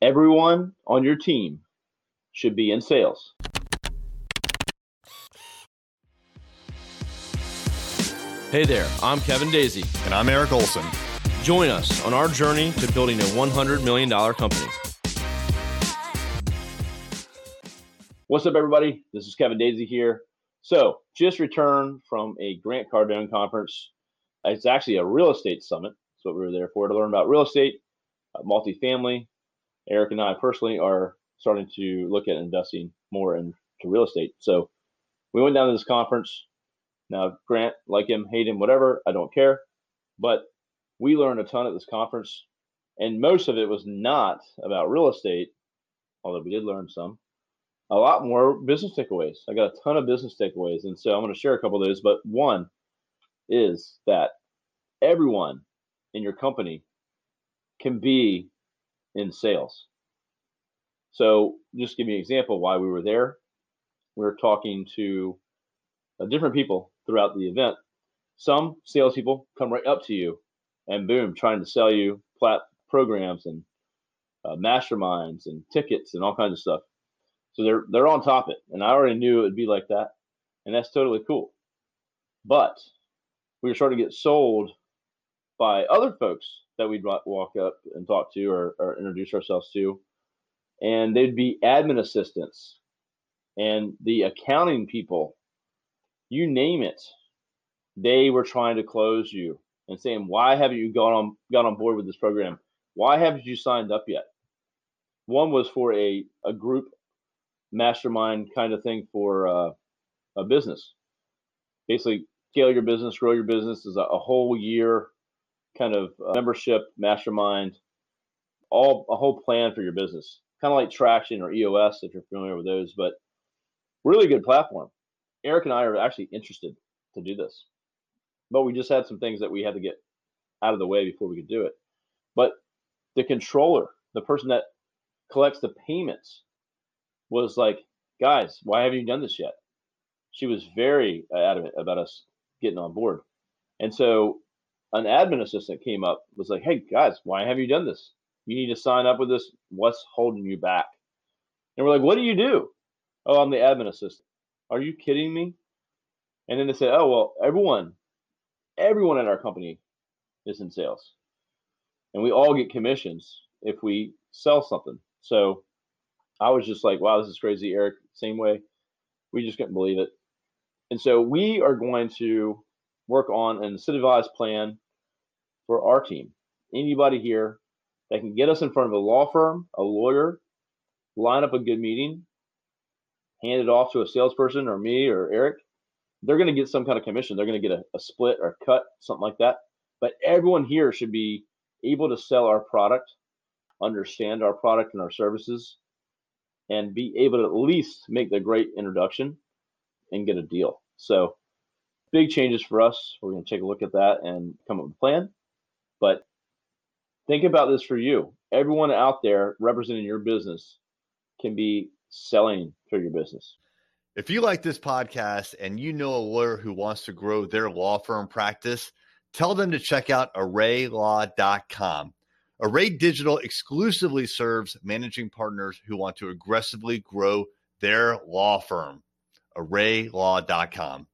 Everyone on your team should be in sales. Hey there, I'm Kevin Daisy. And I'm Eric Olson. Join us on our journey to building a $100 million company. What's up, everybody? This is Kevin Daisy here. So, just returned from a Grant Cardone conference. It's actually a real estate summit. That's what we were there for to learn about real estate, uh, multifamily. Eric and I personally are starting to look at investing more into real estate. So, we went down to this conference now, Grant, like him, hate him, whatever, I don't care. But we learned a ton at this conference, and most of it was not about real estate, although we did learn some. A lot more business takeaways. I got a ton of business takeaways, and so I'm going to share a couple of those. But one is that everyone in your company can be in sales. So, just give you an example why we were there. We were talking to uh, different people throughout the event. Some salespeople come right up to you and boom, trying to sell you plat programs and uh, masterminds and tickets and all kinds of stuff. So they're they're on top of it, and I already knew it would be like that, and that's totally cool. But we were starting to get sold by other folks that we'd walk up and talk to or, or introduce ourselves to, and they'd be admin assistants and the accounting people you name it, they were trying to close you and saying, "Why haven't you gone on got on board with this program? Why haven't you signed up yet?" One was for a a group mastermind kind of thing for uh, a business. Basically, scale your business, grow your business is a, a whole year kind of uh, membership mastermind, all a whole plan for your business, kind of like Traction or EOS if you're familiar with those, but really good platform. Eric and I are actually interested to do this, but we just had some things that we had to get out of the way before we could do it. But the controller, the person that collects the payments, was like, guys, why haven't you done this yet? She was very adamant about us getting on board. And so an admin assistant came up, was like, hey, guys, why have you done this? You need to sign up with this. What's holding you back? And we're like, what do you do? Oh, I'm the admin assistant. Are you kidding me? And then they said, oh, well, everyone, everyone at our company is in sales. And we all get commissions if we sell something. So I was just like, wow, this is crazy, Eric. Same way. We just couldn't believe it. And so we are going to work on an incentivized plan for our team. Anybody here that can get us in front of a law firm, a lawyer, line up a good meeting, hand it off to a salesperson or me or Eric, they're going to get some kind of commission. They're going to get a, a split or a cut, something like that. But everyone here should be able to sell our product, understand our product and our services, and be able to at least make the great introduction and get a deal. So, big changes for us. We're going to take a look at that and come up with a plan. But think about this for you. Everyone out there representing your business can be selling for your business. If you like this podcast and you know a lawyer who wants to grow their law firm practice, tell them to check out arraylaw.com. Array Digital exclusively serves managing partners who want to aggressively grow their law firm. arraylaw.com.